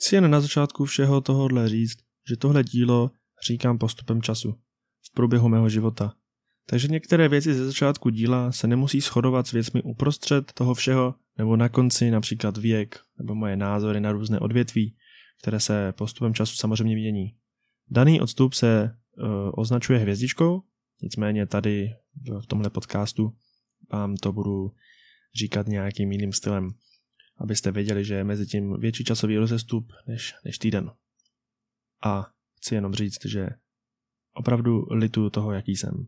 Chci jen na začátku všeho tohohle říct, že tohle dílo říkám postupem času, v průběhu mého života. Takže některé věci ze začátku díla se nemusí shodovat s věcmi uprostřed toho všeho, nebo na konci například věk, nebo moje názory na různé odvětví, které se postupem času samozřejmě mění. Daný odstup se uh, označuje hvězdičkou, nicméně tady v tomhle podcastu vám to budu říkat nějakým jiným stylem, abyste věděli, že je mezi tím větší časový rozestup než, než týden. A chci jenom říct, že opravdu litu toho, jaký jsem.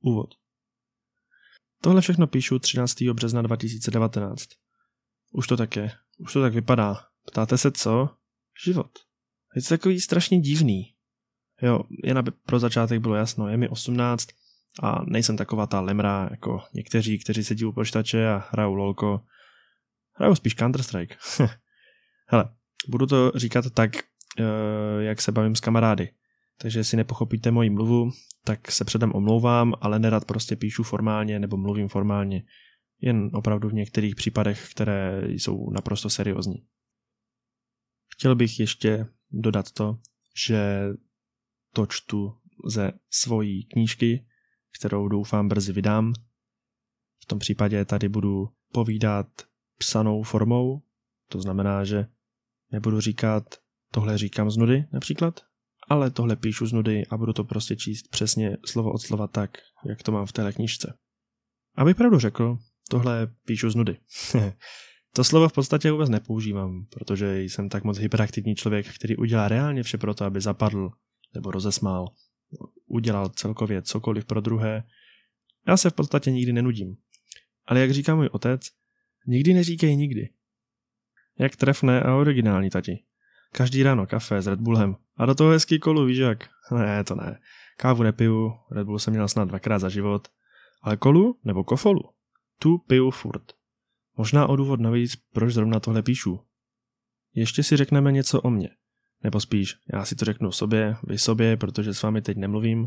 Úvod. Tohle všechno píšu 13. března 2019. Už to tak je. Už to tak vypadá. Ptáte se co? Život. Je to takový strašně divný. Jo, jen aby pro začátek bylo jasno, je mi 18 a nejsem taková ta lemra jako někteří, kteří sedí u počítače a hrajou lolko. Hrajou spíš Counter-Strike. Hele, budu to říkat tak, eh, jak se bavím s kamarády. Takže jestli nepochopíte moji mluvu, tak se předem omlouvám, ale nerad prostě píšu formálně nebo mluvím formálně. Jen opravdu v některých případech, které jsou naprosto seriózní. Chtěl bych ještě dodat to, že to čtu ze svojí knížky, kterou doufám brzy vydám. V tom případě tady budu povídat psanou formou, to znamená, že nebudu říkat tohle říkám z nudy například, ale tohle píšu z nudy a budu to prostě číst přesně slovo od slova tak, jak to mám v téhle knižce. Aby pravdu řekl, tohle píšu z nudy. to slovo v podstatě vůbec nepoužívám, protože jsem tak moc hyperaktivní člověk, který udělá reálně vše pro to, aby zapadl nebo rozesmál, udělal celkově cokoliv pro druhé. Já se v podstatě nikdy nenudím. Ale jak říká můj otec, nikdy neříkej nikdy. Jak trefné a originální tati. Každý ráno kafe s Red Bullem. A do toho hezký kolu, víš jak? Ne, to ne. Kávu nepiju, Red Bull jsem měl snad dvakrát za život. Ale kolu nebo kofolu? Tu piju furt. Možná o důvod navíc, proč zrovna tohle píšu. Ještě si řekneme něco o mně. Nebo spíš, já si to řeknu sobě, vy sobě, protože s vámi teď nemluvím.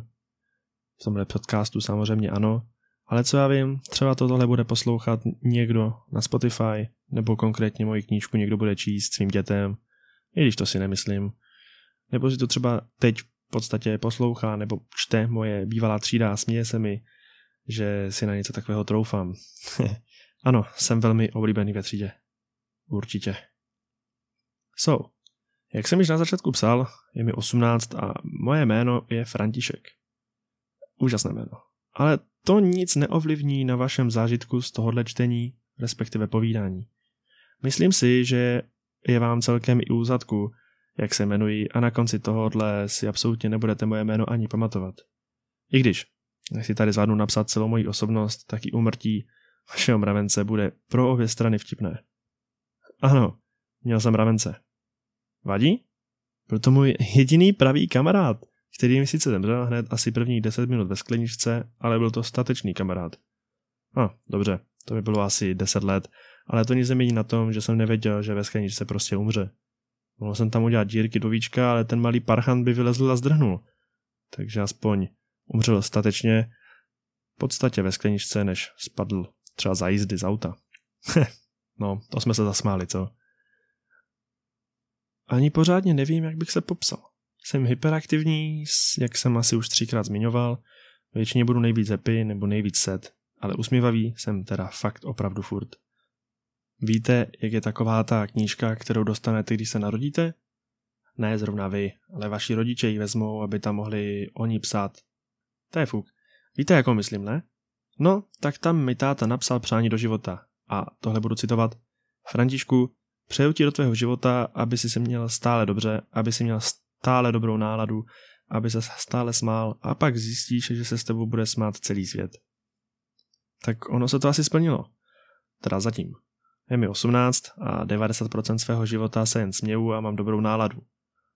V tomhle podcastu samozřejmě ano. Ale co já vím, třeba to tohle bude poslouchat někdo na Spotify, nebo konkrétně moji knížku někdo bude číst svým dětem, i když to si nemyslím. Nebo si to třeba teď v podstatě poslouchá nebo čte moje bývalá třída a směje se mi, že si na něco takového troufám. ano, jsem velmi oblíbený ve třídě. Určitě. So, jak jsem již na začátku psal, je mi 18 a moje jméno je František. Úžasné jméno. Ale to nic neovlivní na vašem zážitku z tohohle čtení, respektive povídání. Myslím si, že je vám celkem i úzadku, jak se jmenují a na konci tohohle si absolutně nebudete moje jméno ani pamatovat. I když, jak si tady zvládnu napsat celou moji osobnost, tak i umrtí vašeho mravence bude pro obě strany vtipné. Ano, měl jsem mravence. Vadí? Byl to můj jediný pravý kamarád, který mi sice zemřel hned asi prvních 10 minut ve skleničce, ale byl to statečný kamarád. A, ah, dobře, to by bylo asi 10 let ale to nic nemění na tom, že jsem nevěděl, že ve skleničce prostě umře. Mohl jsem tam udělat dírky do víčka, ale ten malý parchan by vylezl a zdrhnul. Takže aspoň umřel statečně v podstatě ve skleničce, než spadl třeba za jízdy z auta. no, to jsme se zasmáli, co? Ani pořádně nevím, jak bych se popsal. Jsem hyperaktivní, jak jsem asi už třikrát zmiňoval, většině budu nejvíc happy nebo nejvíc set, ale usmívavý jsem teda fakt opravdu furt. Víte, jak je taková ta knížka, kterou dostanete, když se narodíte? Ne zrovna vy, ale vaši rodiče ji vezmou, aby tam mohli oni psát. To je fuk. Víte, jako myslím, ne? No, tak tam mi táta napsal přání do života. A tohle budu citovat. Františku, přeju ti do tvého života, aby si se měl stále dobře, aby si měl stále dobrou náladu, aby se stále smál a pak zjistíš, že se s tebou bude smát celý svět. Tak ono se to asi splnilo. Teda zatím. Je mi 18 a 90% svého života se jen směju a mám dobrou náladu.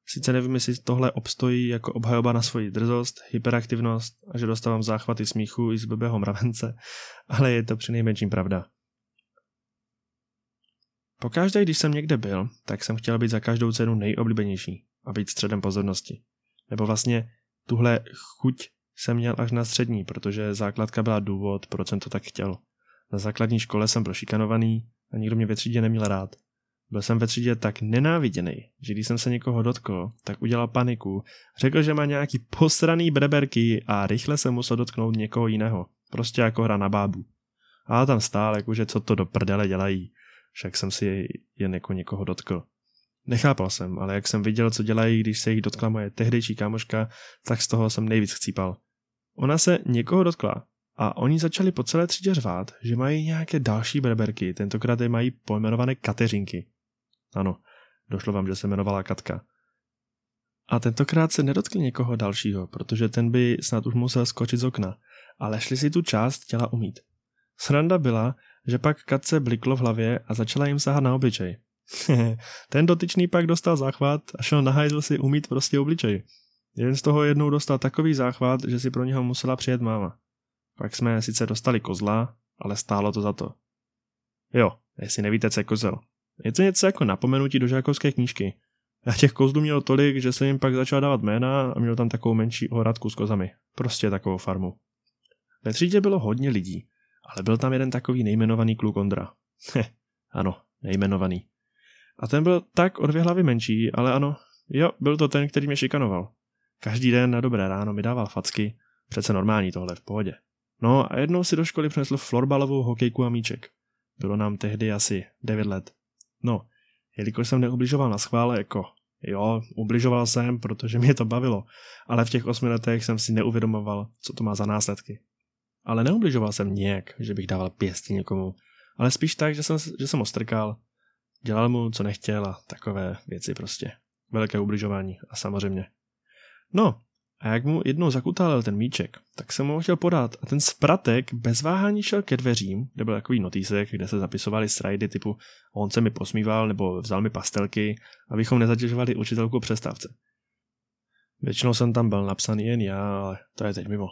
Sice nevím, jestli tohle obstojí jako obhajoba na svoji drzost, hyperaktivnost a že dostávám záchvaty smíchu i z blbého mravence, ale je to přinejmenším pravda. Pokaždé, když jsem někde byl, tak jsem chtěl být za každou cenu nejoblíbenější a být středem pozornosti. Nebo vlastně tuhle chuť jsem měl až na střední, protože základka byla důvod, proč jsem to tak chtěl. Na základní škole jsem prošikanovaný a nikdo mě ve třídě neměl rád. Byl jsem ve třídě tak nenáviděný, že když jsem se někoho dotkl, tak udělal paniku, řekl, že má nějaký posraný breberky a rychle se musel dotknout někoho jiného. Prostě jako hra na bábu. A tam stál, jakože co to do prdele dělají. Však jsem si jen jako někoho dotkl. Nechápal jsem, ale jak jsem viděl, co dělají, když se jich dotkla moje tehdejší kámoška, tak z toho jsem nejvíc chcípal. Ona se někoho dotkla a oni začali po celé třídě řvát, že mají nějaké další breberky, tentokrát je mají pojmenované Kateřinky. Ano, došlo vám, že se jmenovala Katka. A tentokrát se nedotkli někoho dalšího, protože ten by snad už musel skočit z okna, ale šli si tu část těla umít. Sranda byla, že pak Katce bliklo v hlavě a začala jim sahat na obličej. ten dotyčný pak dostal záchvat a šel na hajzl si umít prostě obličej. Jeden z toho jednou dostal takový záchvat, že si pro něho musela přijet máma. Pak jsme sice dostali kozla, ale stálo to za to. Jo, jestli nevíte, co je kozel. Je to něco jako napomenutí do žákovské knížky. Já těch kozlů měl tolik, že jsem jim pak začal dávat jména a měl tam takovou menší ohradku s kozami. Prostě takovou farmu. Ve třídě bylo hodně lidí, ale byl tam jeden takový nejmenovaný kluk Ondra. Heh, ano, nejmenovaný. A ten byl tak o dvě hlavy menší, ale ano, jo, byl to ten, který mě šikanoval. Každý den na dobré ráno mi dával facky, přece normální tohle v pohodě. No a jednou si do školy přinesl florbalovou hokejku a míček. Bylo nám tehdy asi 9 let. No, jelikož jsem neubližoval na schvále, jako jo, ubližoval jsem, protože mě to bavilo, ale v těch osmi letech jsem si neuvědomoval, co to má za následky. Ale neubližoval jsem nějak, že bych dával pěstí někomu, ale spíš tak, že jsem, že jsem ostrkal, dělal mu, co nechtěl a takové věci prostě. Velké ubližování a samozřejmě. No, a jak mu jednou zakutálil ten míček, tak jsem mu ho chtěl podat a ten spratek bez váhání šel ke dveřím, kde byl takový notýsek, kde se zapisovali strajdy typu on se mi posmíval nebo vzal mi pastelky, abychom nezatěžovali učitelku přestávce. Většinou jsem tam byl napsaný jen já, ale to je teď mimo.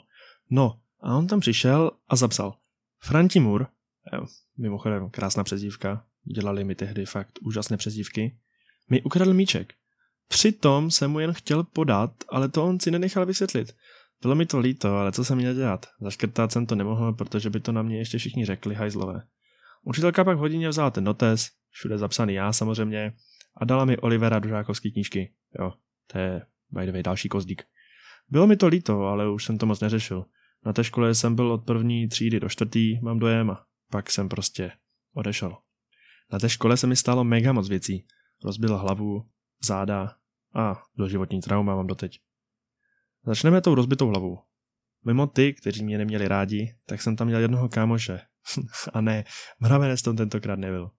No, a on tam přišel a zapsal Franti Moore, jo, mimochodem krásná přezdívka, dělali mi tehdy fakt úžasné přezdívky, mi ukradl míček Přitom jsem mu jen chtěl podat, ale to on si nenechal vysvětlit. Bylo mi to líto, ale co jsem měl dělat? Zaškrtat jsem to nemohl, protože by to na mě ještě všichni řekli hajzlové. Učitelka pak v hodině vzala ten notes, všude zapsaný já samozřejmě, a dala mi Olivera do žákovské knížky. Jo, to je by the way další kozdík. Bylo mi to líto, ale už jsem to moc neřešil. Na té škole jsem byl od první třídy do čtvrtý, mám dojem a pak jsem prostě odešel. Na té škole se mi stalo mega moc věcí. Rozbil hlavu, záda a doživotní trauma mám doteď. Začneme tou rozbitou hlavou. Mimo ty, kteří mě neměli rádi, tak jsem tam měl jednoho kámoše. a ne, mravenec to tentokrát nebyl.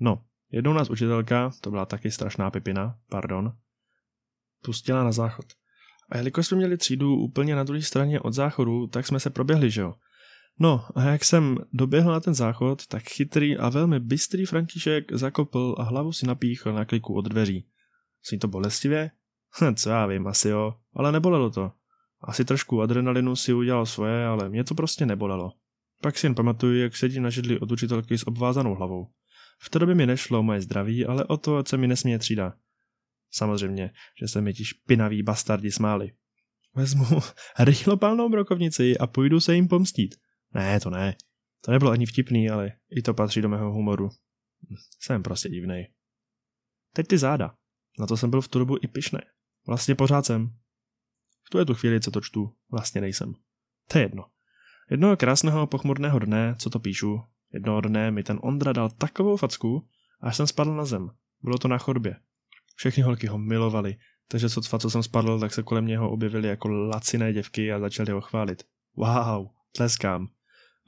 No, jednou nás učitelka, to byla taky strašná pipina, pardon, pustila na záchod. A jelikož jsme měli třídu úplně na druhé straně od záchodu, tak jsme se proběhli, že jo? No a jak jsem doběhl na ten záchod, tak chytrý a velmi bystrý František zakopl a hlavu si napíchl na kliku od dveří. Zní to bolestivě? Hm, co já vím, asi jo, ale nebolelo to. Asi trošku adrenalinu si udělal svoje, ale mě to prostě nebolelo. Pak si jen pamatuju, jak sedím na židli od učitelky s obvázanou hlavou. V té době mi nešlo moje zdraví, ale o to, co mi nesmí třída. Samozřejmě, že se mi ti špinaví bastardi smáli. Vezmu rychlopálnou brokovnici a půjdu se jim pomstít. Ne, to ne. To nebylo ani vtipný, ale i to patří do mého humoru. Jsem prostě divnej. Teď ty záda. Na to jsem byl v tu dobu i pišný. Vlastně pořád jsem. V tu je tu chvíli, co to čtu, vlastně nejsem. To je jedno. Jednoho krásného pochmurného dne, co to píšu, jednoho dne mi ten Ondra dal takovou facku, až jsem spadl na zem. Bylo to na chodbě. Všechny holky ho milovali, takže sotva, co jsem spadl, tak se kolem něho objevily jako laciné děvky a začali ho chválit. Wow, tleskám.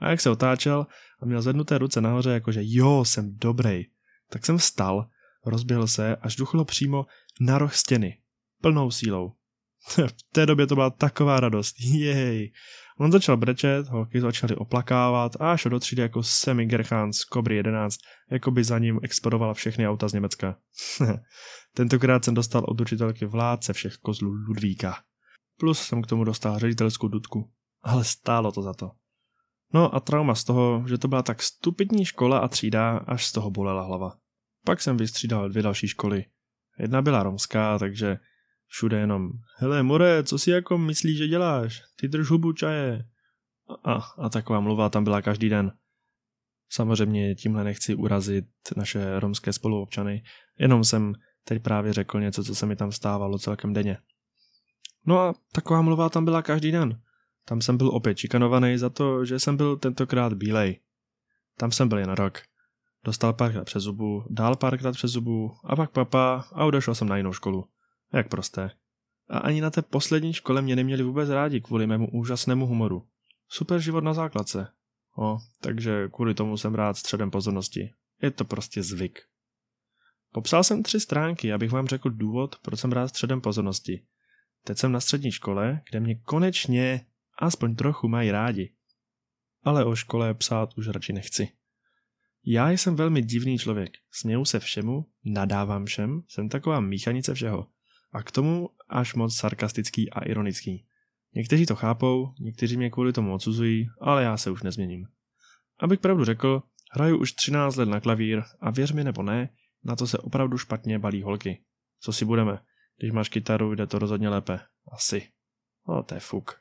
A jak se otáčel a měl zvednuté ruce nahoře, jakože jo, jsem dobrý, tak jsem vstal rozběhl se až duchlo přímo na roh stěny. Plnou sílou. v té době to byla taková radost. Jej. On začal brečet, holky začaly oplakávat a až do třídy jako Semi Gerchan z Kobry 11, jako by za ním explodovala všechny auta z Německa. Tentokrát jsem dostal od učitelky vládce všech kozlů Ludvíka. Plus jsem k tomu dostal ředitelskou dudku. Ale stálo to za to. No a trauma z toho, že to byla tak stupidní škola a třída, až z toho bolela hlava. Pak jsem vystřídal dvě další školy. Jedna byla romská, takže všude jenom hele more, co si jako myslíš, že děláš? Ty drž hubu čaje. A, a taková mluva tam byla každý den. Samozřejmě tímhle nechci urazit naše romské spoluobčany, jenom jsem teď právě řekl něco, co se mi tam stávalo celkem denně. No a taková mluva tam byla každý den. Tam jsem byl opět čikanovaný za to, že jsem byl tentokrát bílej. Tam jsem byl jen rok. Dostal párkrát přes zubu, dál párkrát přes zubu a pak papa a odešel jsem na jinou školu. Jak prosté. A ani na té poslední škole mě neměli vůbec rádi kvůli mému úžasnému humoru. Super život na základce. O, takže kvůli tomu jsem rád středem pozornosti. Je to prostě zvyk. Popsal jsem tři stránky, abych vám řekl důvod, proč jsem rád středem pozornosti. Teď jsem na střední škole, kde mě konečně aspoň trochu mají rádi. Ale o škole psát už radši nechci. Já jsem velmi divný člověk. Směju se všemu, nadávám všem, jsem taková míchanice všeho. A k tomu až moc sarkastický a ironický. Někteří to chápou, někteří mě kvůli tomu odsuzují, ale já se už nezměním. Abych pravdu řekl, hraju už 13 let na klavír a věř mi nebo ne, na to se opravdu špatně balí holky. Co si budeme? Když máš kytaru, jde to rozhodně lépe. Asi. O, to je fuk.